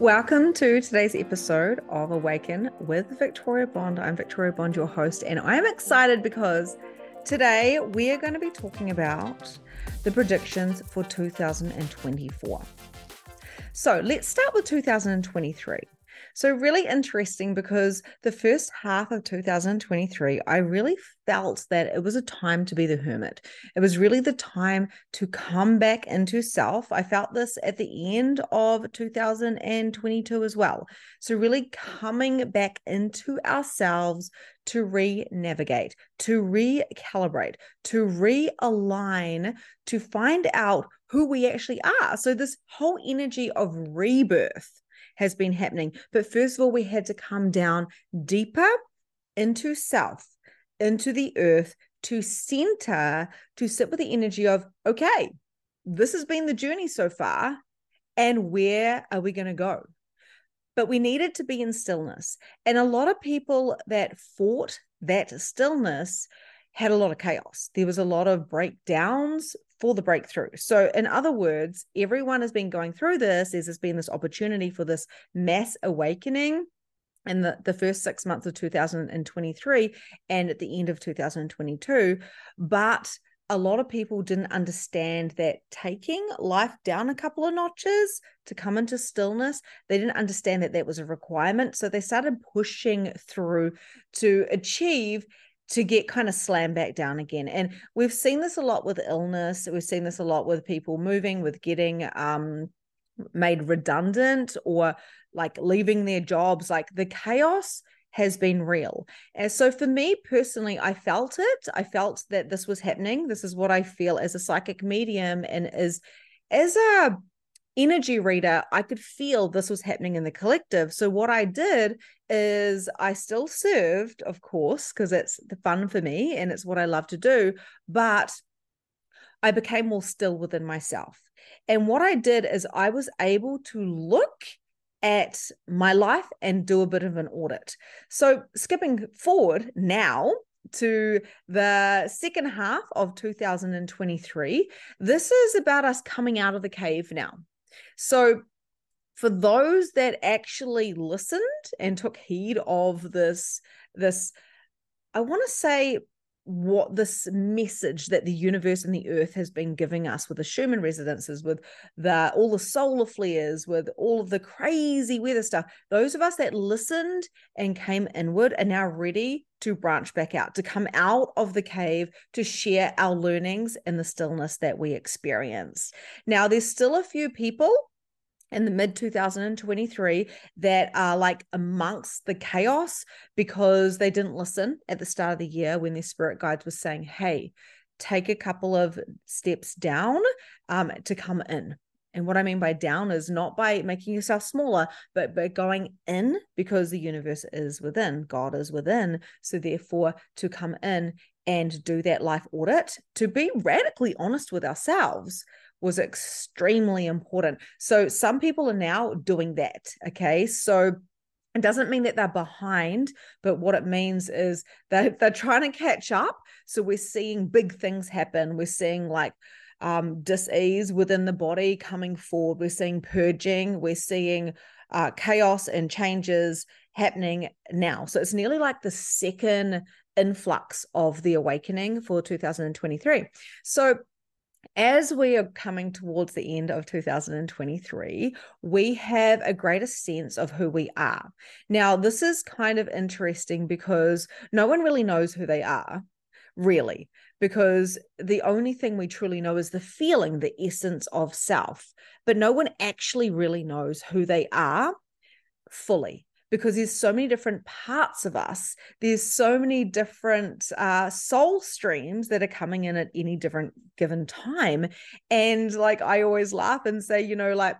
Welcome to today's episode of Awaken with Victoria Bond. I'm Victoria Bond, your host, and I am excited because today we are going to be talking about the predictions for 2024. So let's start with 2023. So, really interesting because the first half of 2023, I really felt that it was a time to be the hermit. It was really the time to come back into self. I felt this at the end of 2022 as well. So, really coming back into ourselves to re navigate, to recalibrate, to realign, to find out who we actually are. So, this whole energy of rebirth has been happening. But first of all, we had to come down deeper into self, into the earth, to center, to sit with the energy of, okay, this has been the journey so far. And where are we going to go? But we needed to be in stillness. And a lot of people that fought that stillness had a lot of chaos. There was a lot of breakdowns for the breakthrough. So, in other words, everyone has been going through this. There's been this opportunity for this mass awakening in the, the first six months of 2023 and at the end of 2022. But a lot of people didn't understand that taking life down a couple of notches to come into stillness, they didn't understand that that was a requirement. So they started pushing through to achieve to get kind of slammed back down again. And we've seen this a lot with illness. We've seen this a lot with people moving, with getting um, made redundant or like leaving their jobs. Like the chaos has been real. And so for me personally, I felt it. I felt that this was happening. This is what I feel as a psychic medium and as as a energy reader, I could feel this was happening in the collective. So what I did is I still served, of course, because it's the fun for me and it's what I love to do, but I became more still within myself. And what I did is I was able to look at my life and do a bit of an audit. So skipping forward now to the second half of 2023, this is about us coming out of the cave now. So, for those that actually listened and took heed of this, this, I want to say what this message that the universe and the earth has been giving us with the Schumann resonances, with the all the solar flares, with all of the crazy weather stuff. Those of us that listened and came inward are now ready to branch back out, to come out of the cave, to share our learnings and the stillness that we experience. Now, there's still a few people in the mid 2023 that are like amongst the chaos because they didn't listen at the start of the year when their spirit guides were saying, hey, take a couple of steps down um, to come in. And what I mean by down is not by making yourself smaller, but by going in because the universe is within, God is within. So, therefore, to come in and do that life audit, to be radically honest with ourselves was extremely important. So some people are now doing that. Okay. So it doesn't mean that they're behind, but what it means is that they're trying to catch up. So we're seeing big things happen. We're seeing like um, dis-ease within the body coming forward. We're seeing purging. We're seeing uh, chaos and changes happening now. So it's nearly like the second influx of the awakening for 2023. So as we are coming towards the end of 2023, we have a greater sense of who we are. Now, this is kind of interesting because no one really knows who they are, really, because the only thing we truly know is the feeling, the essence of self, but no one actually really knows who they are fully because there's so many different parts of us. There's so many different uh, soul streams that are coming in at any different given time. And like I always laugh and say, you know, like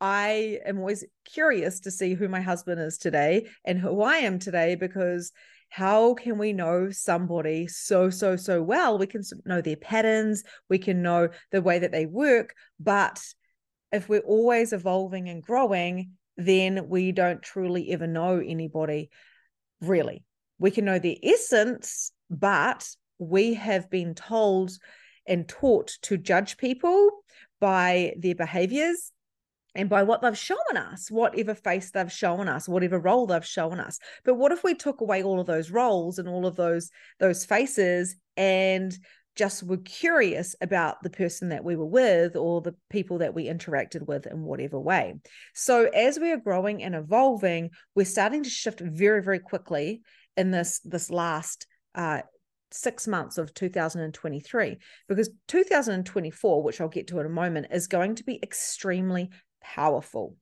I am always curious to see who my husband is today and who I am today because how can we know somebody so so so well we can know their patterns we can know the way that they work but if we're always evolving and growing then we don't truly ever know anybody really. We can know their essence, but we have been told and taught to judge people by their behaviors and by what they've shown us, whatever face they've shown us, whatever role they've shown us. But what if we took away all of those roles and all of those those faces and just were curious about the person that we were with or the people that we interacted with in whatever way. So as we are growing and evolving, we're starting to shift very, very quickly in this this last uh, six months of 2023 because 2024 which i'll get to in a moment is going to be extremely powerful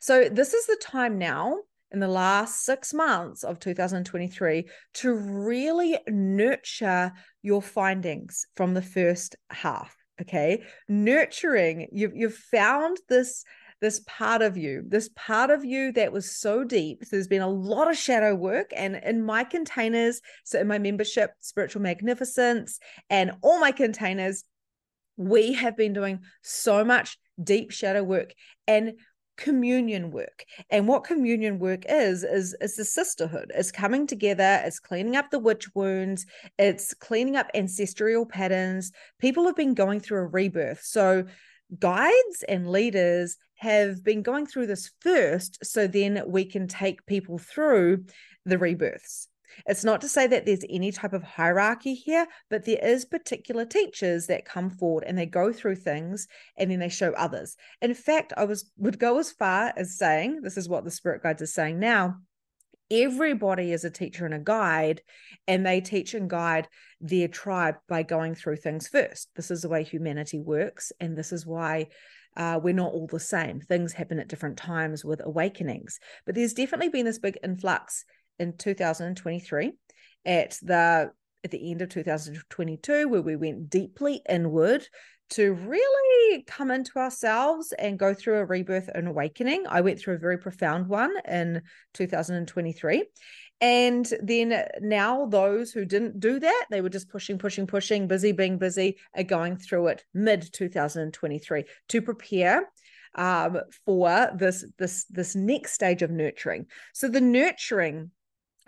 so this is the time now in the last six months of 2023 to really nurture your findings from the first half. Okay. Nurturing, you've, you've found this this part of you, this part of you that was so deep. So there's been a lot of shadow work. And in my containers, so in my membership, Spiritual Magnificence, and all my containers, we have been doing so much deep shadow work. And communion work. And what communion work is, is, is the sisterhood. It's coming together, it's cleaning up the witch wounds, it's cleaning up ancestral patterns. People have been going through a rebirth. So guides and leaders have been going through this first, so then we can take people through the rebirths. It's not to say that there's any type of hierarchy here, but there is particular teachers that come forward and they go through things and then they show others. In fact, I was would go as far as saying, this is what the spirit guides are saying now, everybody is a teacher and a guide and they teach and guide their tribe by going through things first. This is the way humanity works and this is why uh, we're not all the same. Things happen at different times with awakenings. But there's definitely been this big influx in 2023 at the at the end of 2022 where we went deeply inward to really come into ourselves and go through a rebirth and awakening. I went through a very profound one in 2023. And then now, those who didn't do that, they were just pushing, pushing, pushing, busy being busy, are going through it mid 2023 to prepare um, for this this this next stage of nurturing. So the nurturing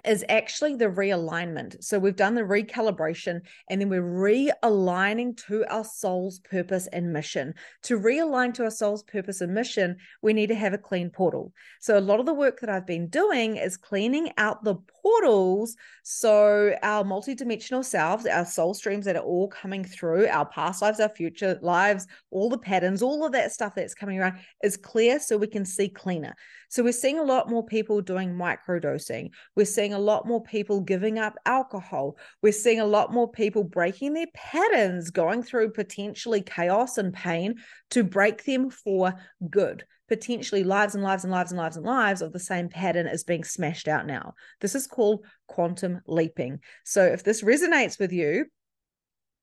is actually the realignment. So we've done the recalibration and then we're realigning to our soul's purpose and mission. To realign to our soul's purpose and mission, we need to have a clean portal. So a lot of the work that I've been doing is cleaning out the portals. So our multidimensional selves, our soul streams that are all coming through, our past lives, our future lives, all the patterns, all of that stuff that's coming around is clear so we can see cleaner. So we're seeing a lot more people doing microdosing. We're seeing a lot more people giving up alcohol. We're seeing a lot more people breaking their patterns, going through potentially chaos and pain to break them for good. Potentially lives and lives and lives and lives and lives of the same pattern is being smashed out now. This is called quantum leaping. So if this resonates with you,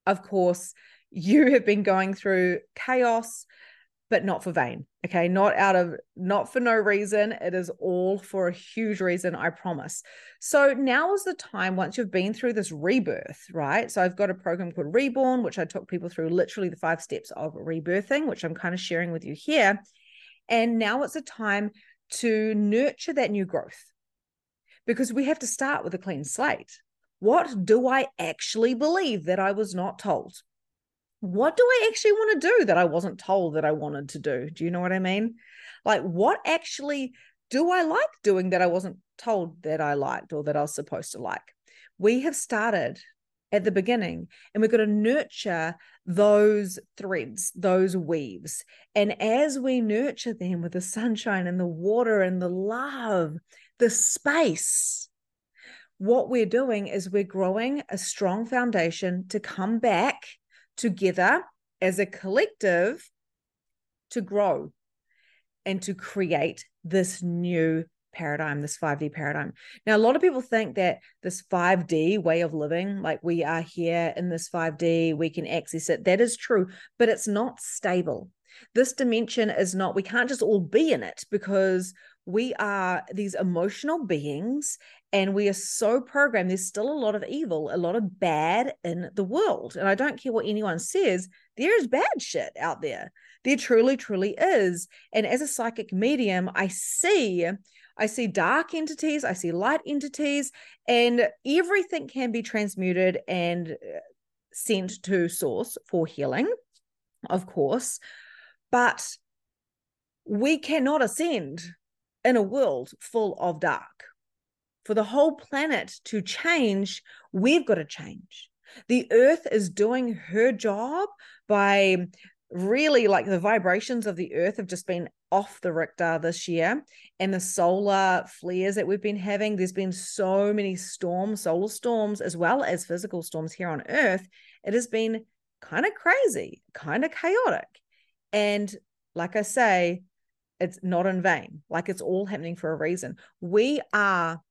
of course, you have been going through chaos, but not for vain. Okay. Not out of, not for no reason. It is all for a huge reason, I promise. So now is the time once you've been through this rebirth, right? So I've got a program called Reborn, which I took people through literally the five steps of rebirthing, which I'm kind of sharing with you here. And now it's a time to nurture that new growth because we have to start with a clean slate. What do I actually believe that I was not told? what do I actually want to do that I wasn't told that I wanted to do? Do you know what I mean? Like, what actually do I like doing that I wasn't told that I liked or that I was supposed to like? We have started at the beginning and we're going to nurture those threads, those weaves. And as we nurture them with the sunshine and the water and the love, the space, what we're doing is we're growing a strong foundation to come back together as a collective to grow and to create this new paradigm, this 5D paradigm. Now, a lot of people think that this 5D way of living, like we are here in this 5D, we can access it. That is true, but it's not stable. This dimension is not, we can't just all be in it because we are these emotional beings and we are so programmed there's still a lot of evil a lot of bad in the world and i don't care what anyone says there is bad shit out there there truly truly is and as a psychic medium i see i see dark entities i see light entities and everything can be transmuted and uh, sent to source for healing of course but we cannot ascend in a world full of dark. For the whole planet to change, we've got to change. The earth is doing her job by really like the vibrations of the earth have just been off the Richter this year and the solar flares that we've been having. There's been so many storms, solar storms, as well as physical storms here on earth. It has been kind of crazy, kind of chaotic. And like I say, it's not in vain. Like it's all happening for a reason. We are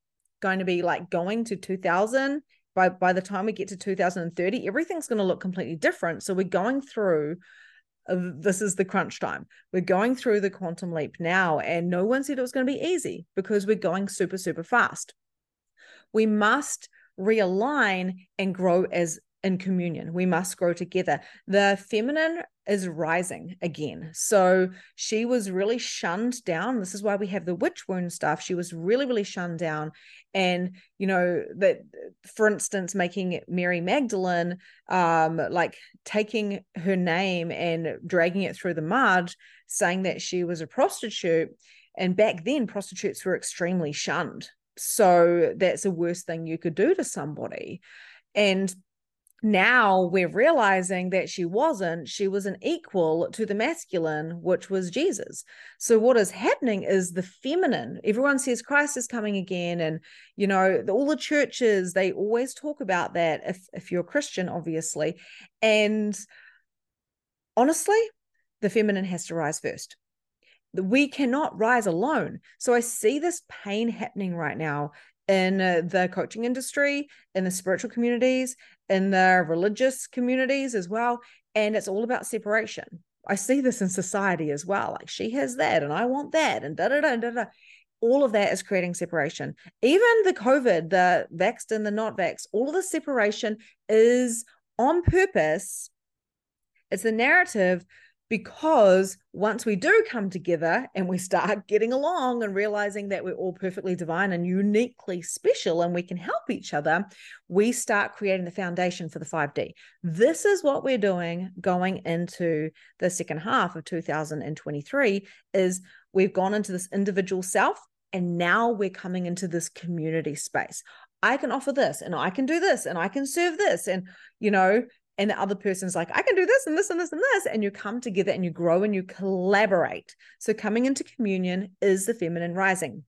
going to be like going to 2000 by by the time we get to 2030 everything's going to look completely different so we're going through this is the crunch time we're going through the quantum leap now and no one said it was going to be easy because we're going super super fast we must realign and grow as in communion. We must grow together. The feminine is rising again. So she was really shunned down. This is why we have the witch wound stuff. She was really, really shunned down. And, you know, that for instance, making Mary Magdalene um, like taking her name and dragging it through the mud, saying that she was a prostitute. And back then, prostitutes were extremely shunned. So that's the worst thing you could do to somebody. And now we're realizing that she wasn't she was an equal to the masculine which was jesus. So what is happening is the feminine everyone says christ is coming again and you know all the churches they always talk about that if if you're a christian obviously. And honestly the feminine has to rise first. We cannot rise alone. So i see this pain happening right now in uh, the coaching industry, in the spiritual communities, in the religious communities as well. And it's all about separation. I see this in society as well. Like she has that, and I want that, and da da da da da. All of that is creating separation. Even the COVID, the vaxxed and the not vaxxed, all of the separation is on purpose. It's the narrative because once we do come together and we start getting along and realizing that we're all perfectly divine and uniquely special and we can help each other we start creating the foundation for the 5d this is what we're doing going into the second half of 2023 is we've gone into this individual self and now we're coming into this community space I can offer this and I can do this and I can serve this. And, you know, and the other person's like, I can do this and this and this and this. And you come together and you grow and you collaborate. So coming into communion is the feminine rising.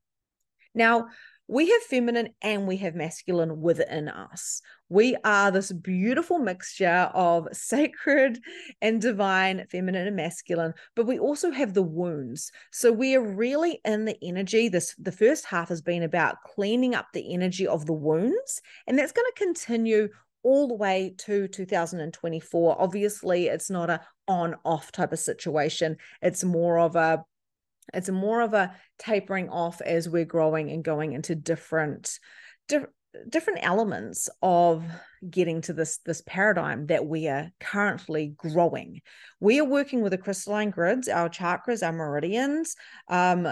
Now, we have feminine and we have masculine within us. We are this beautiful mixture of sacred and divine, feminine and masculine, but we also have the wounds. So we are really in the energy. This the first half has been about cleaning up the energy of the wounds, and that's going to continue all the way to 2024. Obviously, it's not a on off type of situation. It's more of a it's more of a tapering off as we're growing and going into different di- different elements of getting to this this paradigm that we are currently growing we are working with the crystalline grids our chakras our meridians um,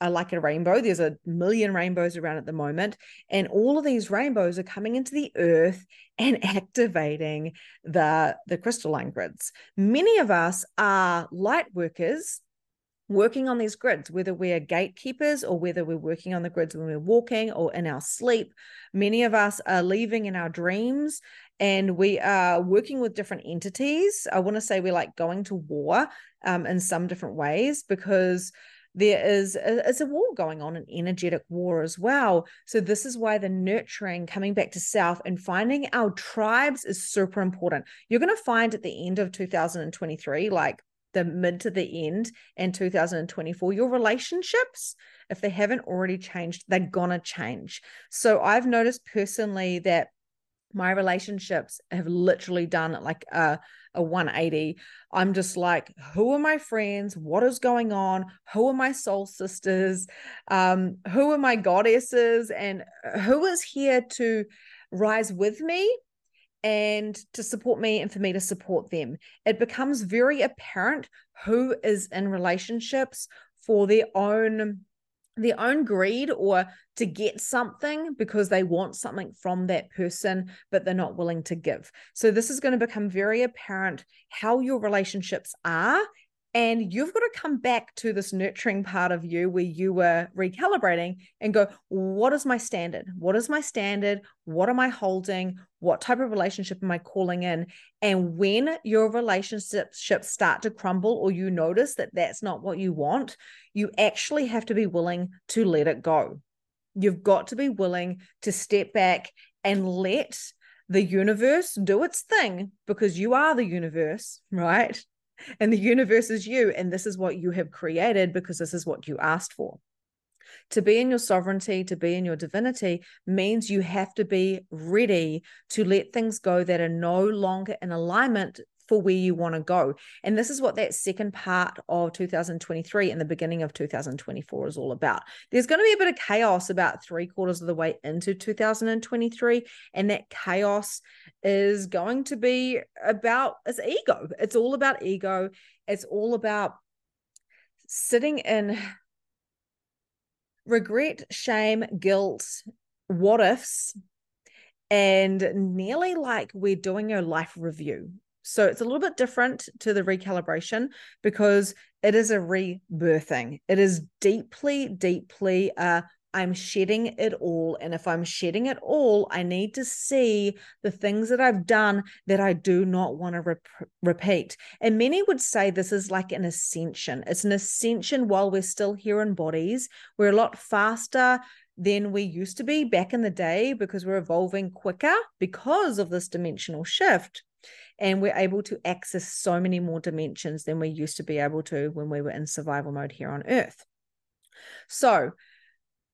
are like a rainbow. There's a million rainbows around at the moment. And all of these rainbows are coming into the earth and activating the, the crystalline grids. Many of us are light workers working on these grids, whether we're gatekeepers or whether we're working on the grids when we're walking or in our sleep. Many of us are leaving in our dreams and we are working with different entities. I want to say we're like going to war um, in some different ways because there is uh, a, is a war going on, an energetic war as well. So this is why the nurturing, coming back to self and finding our tribes is super important. You're going to find at the end of 2023, like the mid to the end and 2024 your relationships if they haven't already changed they're gonna change so i've noticed personally that my relationships have literally done like a, a 180 i'm just like who are my friends? What is going on? Who are my soul sisters? Um who are my goddesses? And who is here to rise with me and to support me and for me to support them? It becomes very apparent who is in relationships for their own their own greed or to get something because they want something from that person, but they're not willing to give. So, this is going to become very apparent how your relationships are And you've got to come back to this nurturing part of you where you were recalibrating and go, what is my standard? What is my standard? What am I holding? What type of relationship am I calling in? And when your relationships start to crumble or you notice that that's not what you want, you actually have to be willing to let it go. You've got to be willing to step back and let the universe do its thing because you are the universe, right? And the universe is you. And this is what you have created because this is what you asked for. To be in your sovereignty, to be in your divinity means you have to be ready to let things go that are no longer in alignment for where you want to go. And this is what that second part of 2023 and the beginning of 2024 is all about. There's going to be a bit of chaos about three quarters of the way into 2023. And that chaos is going to be about its ego. It's all about ego. It's all about sitting in regret, shame, guilt, what ifs, and nearly like we're doing a life review. So it's a little bit different to the recalibration because it is a rebirthing. It is deeply, deeply uh, I'm shedding it all. And if I'm shedding it all, I need to see the things that I've done that I do not want to rep- repeat. And many would say this is like an ascension. It's an ascension while we're still here in bodies. We're a lot faster than we used to be back in the day because we're evolving quicker because of this dimensional shift and we're able to access so many more dimensions than we used to be able to when we were in survival mode here on earth so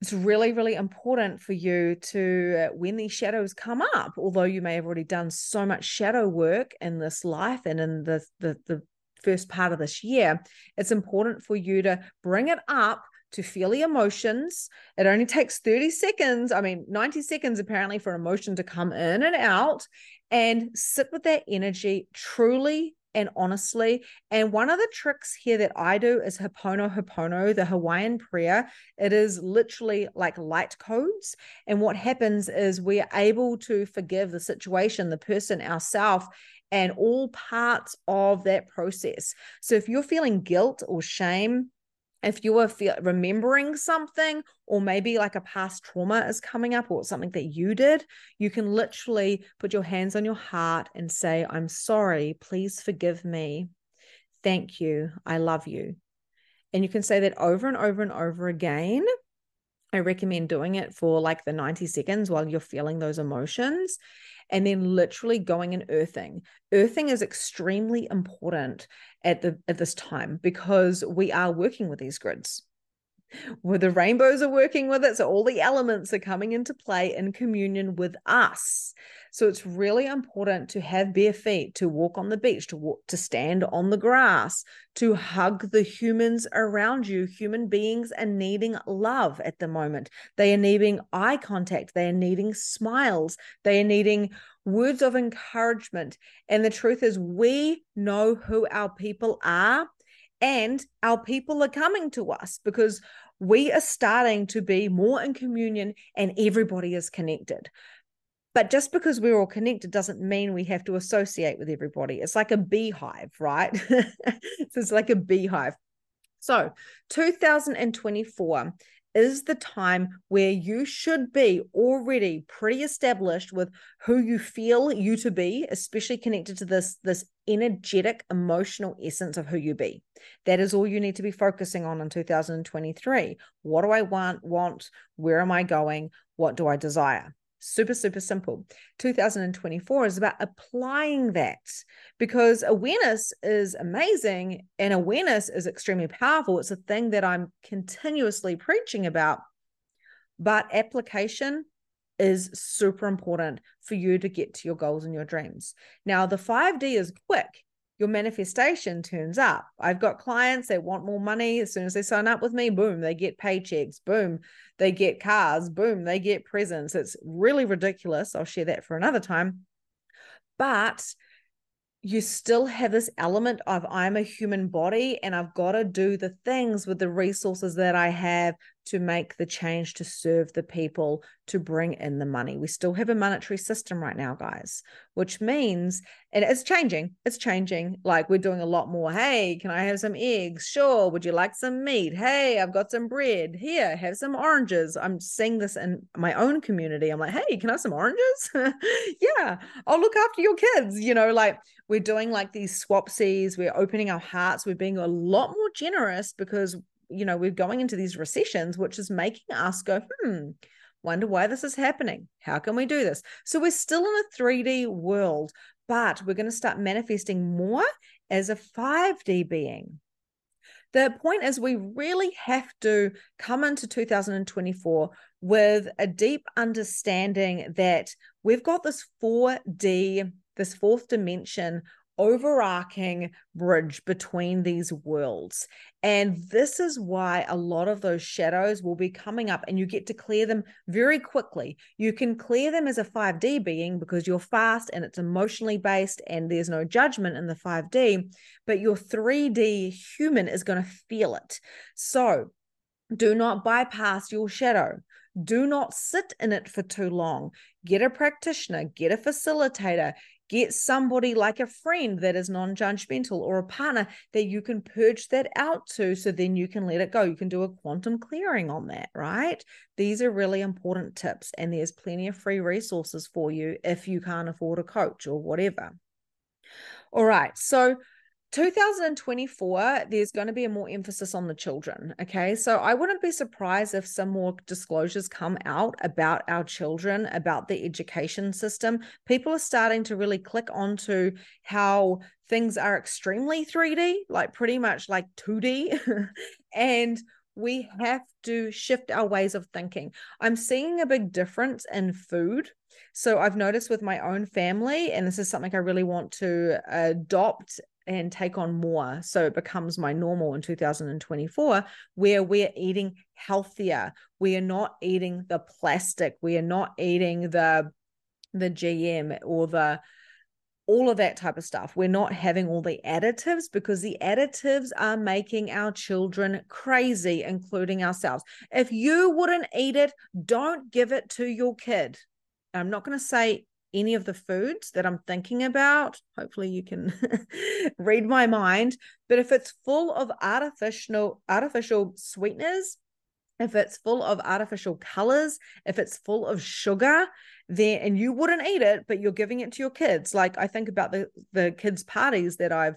it's really really important for you to uh, when these shadows come up although you may have already done so much shadow work in this life and in the the, the first part of this year it's important for you to bring it up to feel the emotions. It only takes 30 seconds, I mean, 90 seconds apparently for emotion to come in and out and sit with that energy truly and honestly. And one of the tricks here that I do is Ho'oponopono, the Hawaiian prayer. It is literally like light codes. And what happens is we are able to forgive the situation, the person, ourselves, and all parts of that process. So if you're feeling guilt or shame, if you are feel, remembering something or maybe like a past trauma is coming up or something that you did you can literally put your hands on your heart and say i'm sorry please forgive me. Thank you. I love you. And you can say that over and over and over again i recommend doing it for like the 90 seconds while you're feeling those emotions and then literally going and earthing. Earthing is extremely important at the at this time because we are working with these grids where the rainbows are working with it. So all the elements are coming into play in communion with us. So it's really important to have bare feet, to walk on the beach, to walk, to stand on the grass, to hug the humans around you. Human beings are needing love at the moment. They are needing eye contact. They are needing smiles. They are needing words of encouragement. And the truth is, we know who our people are and our people are coming to us because we are starting to be more in communion and everybody is connected. But just because we're all connected doesn't mean we have to associate with everybody. It's like a beehive, right? so it's like a beehive. So 2024 is the time where you should be already pretty established with who you feel you to be especially connected to this this energetic emotional essence of who you be. That is all you need to be focusing on in 2023 what do i want? Want? Where am i going? What do i desire Super, super simple. 2024 is about applying that because awareness is amazing and awareness is extremely powerful. It's a thing that I'm continuously preaching about. But application is super important for you to get to your goals and your dreams. Now, the 5D is quick your manifestation turns up. I've got clients that want more money. As soon as they sign up with me, boom, they get paychecks. Boom, they get cars. Boom, they get presents. It's really ridiculous. I'll share that for another time. But you still have this element of I'm a human body and I've got to do the things with the resources that I have to make the change to serve the people to bring in the money. We still have a monetary system right now, guys, which means, and it's changing, it's changing. Like we're doing a lot more. Hey, can I have some eggs? Sure. Would you like some meat? Hey, I've got some bread. Here, have some oranges. I'm seeing this in my own community. I'm like, hey, can I have some oranges? yeah, I'll look after your kids. You know, like we're doing like these swapsies, we're opening our hearts, we're being a lot more generous because you know we're going into these recessions which is making us go hmm wonder why this is happening. How can we do this? So we're still in a 3d world but we're going to start manifesting more as a 5d being. The point is we really have to come into 2024 with a deep understanding that we've got this 4d this fourth dimension overarching bridge between these worlds. And this is why a lot of those shadows will be coming up and you get to clear them very quickly. You can clear them as a 5D being because you're fast and it's emotionally based and there's no judgment in the 5D, but your 3D human is going to feel it. So do not bypass your shadow. Do not sit in it for too long. Get a practitioner, get a facilitator, Get somebody like a friend that is non judgmental or a partner that you can purge that out to so then you can let it go. You can do a quantum clearing on that, right? These are really important tips, and there's plenty of free resources for you if you can't afford a coach or whatever. All right. So, 2024, there's going to be a more emphasis on the children. Okay. So I wouldn't be surprised if some more disclosures come out about our children, about the education system. People are starting to really click onto how things are extremely 3D, like pretty much like 2D. and we have to shift our ways of thinking. I'm seeing a big difference in food. So I've noticed with my own family, and this is something I really want to adopt and take on more. So it becomes my normal in 2024 where we're eating healthier. We are not eating the plastic. We are not eating the the gm or the all of that type of stuff. We're not having all the additives because the additives are making our children crazy including ourselves. If you wouldn't eat it don't give it to your kid. I'm not going to say any of the foods that I'm thinking about. Hopefully you can read my mind. But if it's full of artificial artificial sweeteners, if it's full of artificial colors, if it's full of sugar, then and you wouldn't eat it, but you're giving it to your kids. Like I think about the the kids' parties that I've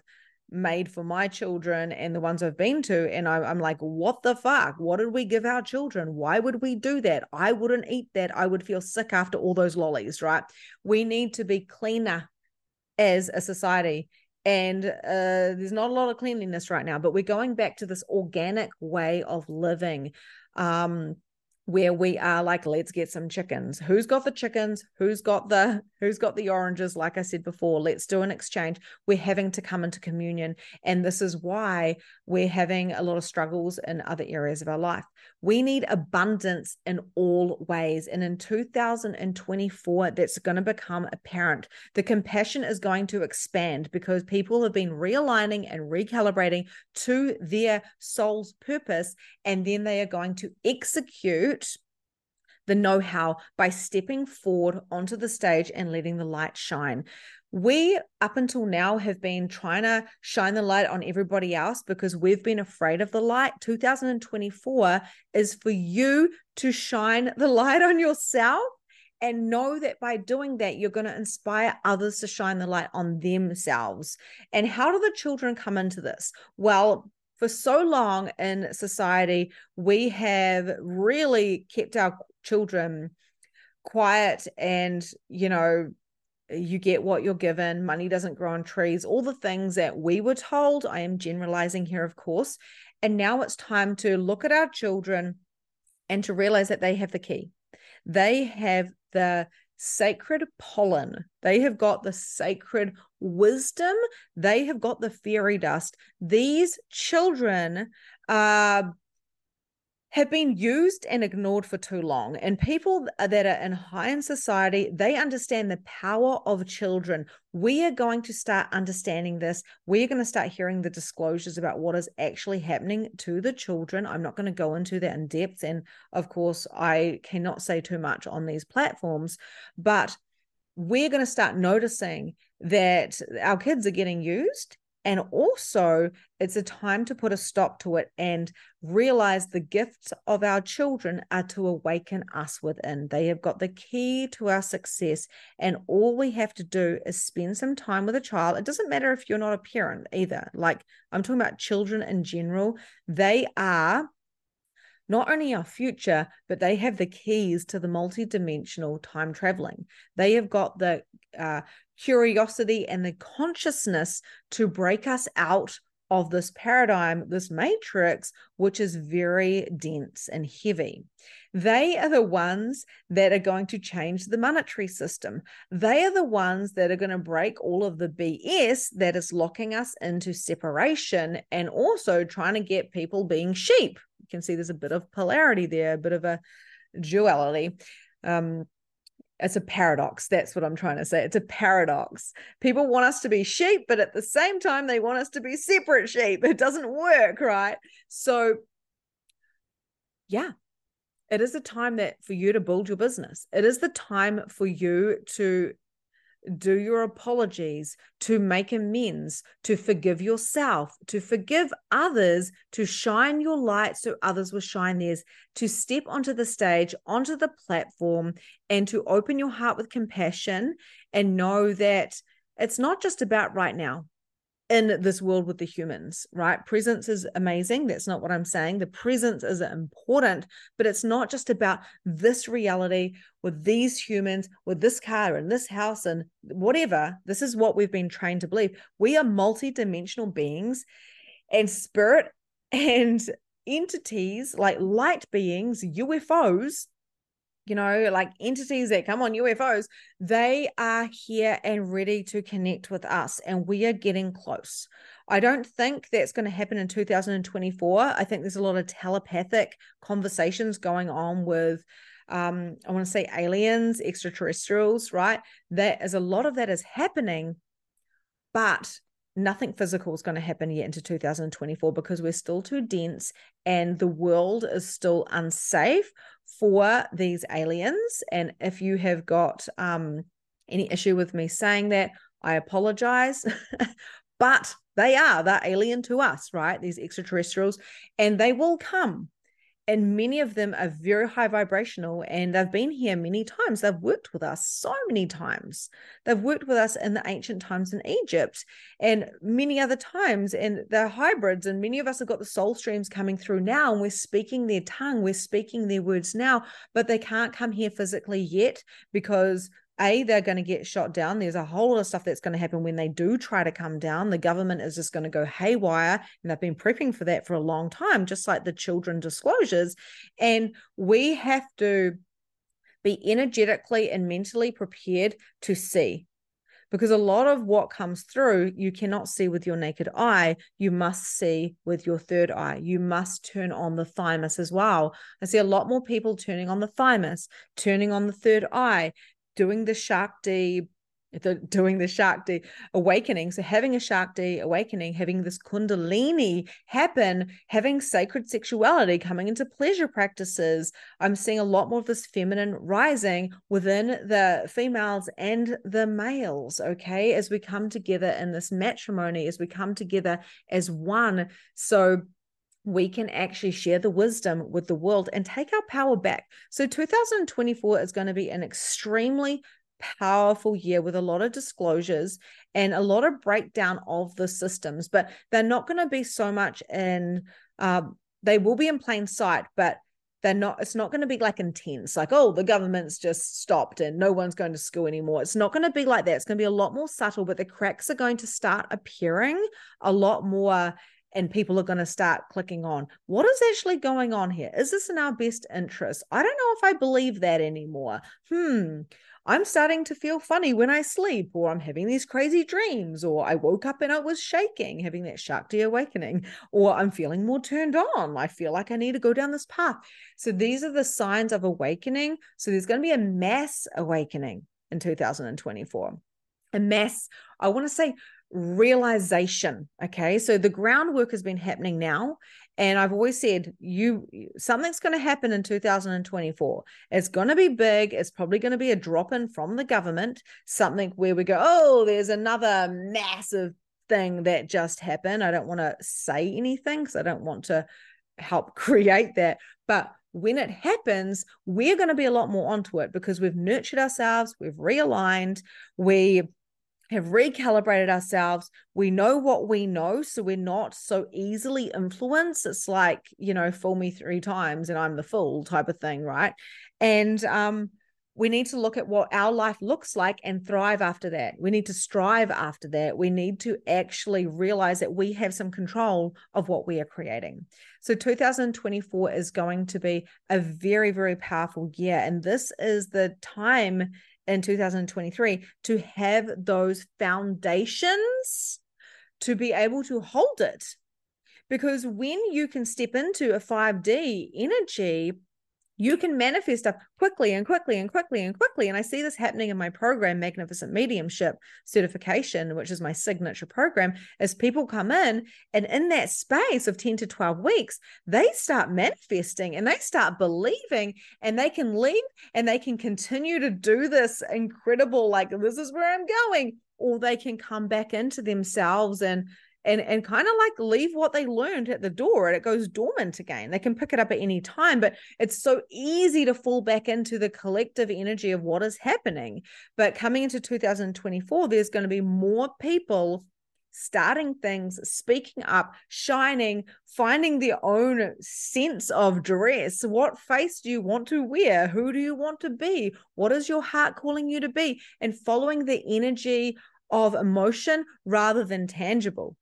made for my children and the ones I've been to. And I, am like, what the fuck? What did we give our children? Why would we do that? I wouldn't eat that. I would feel sick after all those lollies, right? We need to be cleaner as a society. And uh, there's not a lot of cleanliness right now, but we're going back to this organic way of living. Um, where we are like let's get some chickens who's got the chickens who's got the who's got the oranges like i said before let's do an exchange. We're having to come into communion and this is why we're having a lot of struggles in other areas of our life. We need abundance in all ways and in 2024 that's going to become apparent. The compassion is going to expand because people have been realigning and recalibrating to their soul's purpose and then they are going to execute the know how by stepping forward onto the stage and letting the light shine. We, up until now, have been trying to shine the light on everybody else because we've been afraid of the light. 2024 is for you to shine the light on yourself and know that by doing that, you're going to inspire others to shine the light on themselves. And how do the children come into this? Well, for so long in society, we have really kept our children quiet and, you know, you get what you're given, money doesn't grow on trees, all the things that we were told. I am generalizing here, of course. And now it's time to look at our children and to realize that they have the key. They have the sacred pollen. They have got the sacred wisdom. They have got the fairy dust. These children are have been used and ignored for too long. And people uh, that are in high in society, they understand the power of children. We are going to start understanding this. We're going to start hearing the disclosures about what is actually happening to the children. I'm not going to go into that in depth. And of course, I cannot say too much on these platforms, but we're going to start noticing that our kids are getting used and also, it's a time to put a stop to it and realize the gifts of our children are to awaken us within. They have got the key to our success. And all we have to do is spend some time with a child. It doesn't matter if you're not a parent either. Like I'm talking about children in general, they are not only our future, but they have the keys to the multidimensional time traveling. They have got the uh, curiosity and the consciousness to break us out of this paradigm, this matrix, which is very dense and heavy. They are the ones that are going to change the monetary system. They are the ones that are going to break all of the BS that is locking us into separation and also trying to get people being sheep. Can see there's a bit of polarity there, a bit of a duality. Um, it's a paradox. That's what I'm trying to say. It's a paradox. People want us to be sheep, but at the same time, they want us to be separate sheep. It doesn't work, right? So, yeah, it is a time that for you to build your business. It is the time for you to do your apologies, to make amends, to forgive yourself, to forgive others, to shine your light so others will shine theirs, to step onto the stage, onto the platform, and to open your heart with compassion and know that it's not just about right now in this world with the humans, right? Presence is amazing. That's not what I'm saying. The presence is important, but it's not just about this reality with these humans, with this car and this house and whatever. This is what we've been trained to believe. We are multidimensional beings and spirit and entities like light beings, UFOs, you know, like entities that come on UFOs, they are here and ready to connect with us, and we are getting close. I don't think that's going to happen in 2024. I think there's a lot of telepathic conversations going on with, um, I want to say aliens, extraterrestrials, right? That is a lot of that is happening, but nothing physical is going to happen yet into 2024 because we're still too dense and the world is still unsafe for these aliens. And if you have got um, any issue with me saying that, I apologize. but they are, they're alien to us, right? These extraterrestrials, and they will come and many of them are very high vibrational and they've been here many times. They've worked with us so many times. They've worked with us in the ancient times in egypt and many other times and they're hybrids and many of us have got the soul streams coming through now and we're speaking their tongue we're speaking their words now but they can't come here physically yet because a they're going to get shot down. There's a whole lot of stuff that's going to happen when they do try to come down. The government is just going to go haywire and they've been prepping for that for a long time just like the children disclosures. And we have to be energetically and mentally prepared to see because a lot of what comes through you cannot see with your naked eye. You must see with your third eye. You must turn on the thymus as well. I see a lot more people turning on the thymus turning on the third eye doing the Shakti, the, doing the Shakti awakening. So having a Shakti awakening, having this Kundalini happen, having sacred sexuality coming into pleasure practices. I'm seeing a lot more of this feminine rising within the females and the males. Okay, as we come together in this matrimony, as we come together as one. So we can actually share the wisdom with the world and take our power back. So 2024 is going to be an extremely powerful year with a lot of disclosures and a lot of breakdown of the systems, but they're not going to be so much in, um, they will be in plain sight, but they're not it's not going to be like intense like oh the government's just stopped and no one's going to school anymore it's not going to be like that it's going to be a lot more subtle but the cracks are going to start appearing a lot more and people are going to start clicking on what is actually going on here is this in our best interest i don't know if i believe that anymore hmm I'm starting to feel funny when I sleep, or I'm having these crazy dreams, or I woke up and I was shaking, having that Shakti awakening, or I'm feeling more turned on. I feel like I need to go down this path. So these are the signs of awakening. So there's going to be a mass awakening in 2024. A mass, I want to say realization. Okay. So the groundwork has been happening now. And I've always said, you something's going to happen in 2024. It's going to be big. It's probably going to be a drop in from the government, something where we go, oh, there's another massive thing that just happened. I don't want to say anything because I don't want to help create that. But when it happens, we're going to be a lot more onto it because we've nurtured ourselves, we've realigned, we have recalibrated ourselves. We know what we know, so we're not so easily influenced. It's like, you know, fool me three times and I'm the fool type of thing, right? And um, we need to look at what our life looks like and thrive after that. We need to strive after that. We need to actually realize that we have some control of what we are creating. So 2024 is going to be a very, very powerful year. And this is the time in 2023 to have those foundations to be able to hold it. Because when you can step into a 5D energy, you can manifest stuff quickly and quickly and quickly and quickly. And I see this happening in my program, Magnificent Mediumship Certification, which is my signature program, as people come in and in that space of 10 to 12 weeks, they start manifesting and they start believing and they can leave and they can continue to do this incredible, like, this is where I'm going, or they can come back into themselves and and and kind of like leave what they learned at the door and it goes dormant again they can pick it up at any time but it's so easy to fall back into the collective energy of what is happening but coming into 2024 there's going to be more people starting things, speaking up, shining, finding their own sense of dress. What face do you want to wear? Who do you want to be? What is your heart calling you to be? And following the energy of emotion rather than tangible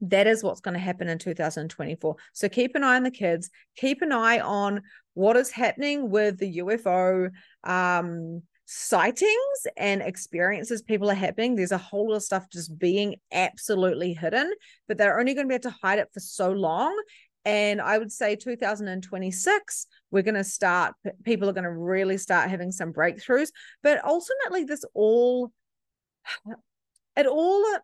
that is what's going to happen in 2024. So keep an eye on the kids, keep an eye on what is happening with the UFO um, sightings and experiences people are having. There's a whole lot of stuff just being absolutely hidden, but they're only going to be able to hide it for so long. And I would say 2026, we're going to start, people are going to really start having some breakthroughs. But ultimately, this all, it all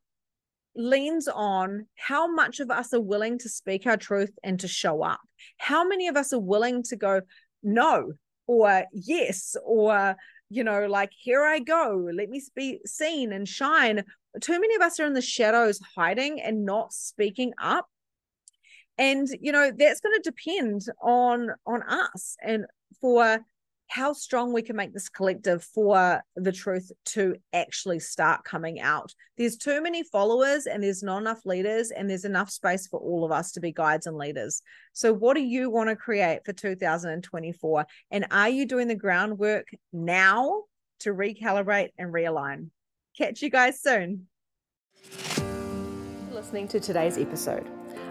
leans on how much of us are willing to speak our truth and to show up. How many of us are willing to go, no, or yes, or, you know, like, here I go, let me be seen and shine. Too many of us are in the shadows hiding and not speaking up. And, you know, that's going to depend on on us and for how strong we can make this collective for the truth to actually start coming out. There's too many followers and there's not enough leaders, and there's enough space for all of us to be guides and leaders. So, what do you want to create for 2024? And are you doing the groundwork now to recalibrate and realign? Catch you guys soon. Listening to today's episode.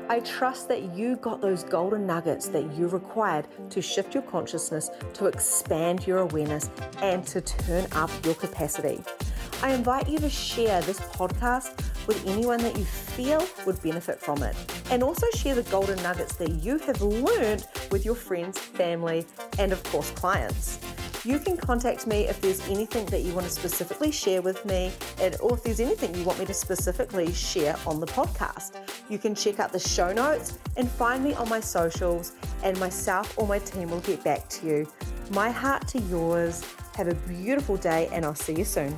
I trust that you got those golden nuggets that you required to shift your consciousness, to expand your awareness, and to turn up your capacity. I invite you to share this podcast with anyone that you feel would benefit from it. And also share the golden nuggets that you have learned with your friends, family, and of course, clients you can contact me if there's anything that you want to specifically share with me, and or if there's anything you want me to specifically share on the podcast. You can check out the show notes and find me on my socials, and myself or my team will get back to you. My heart to yours. Have a beautiful day, and I'll see you soon.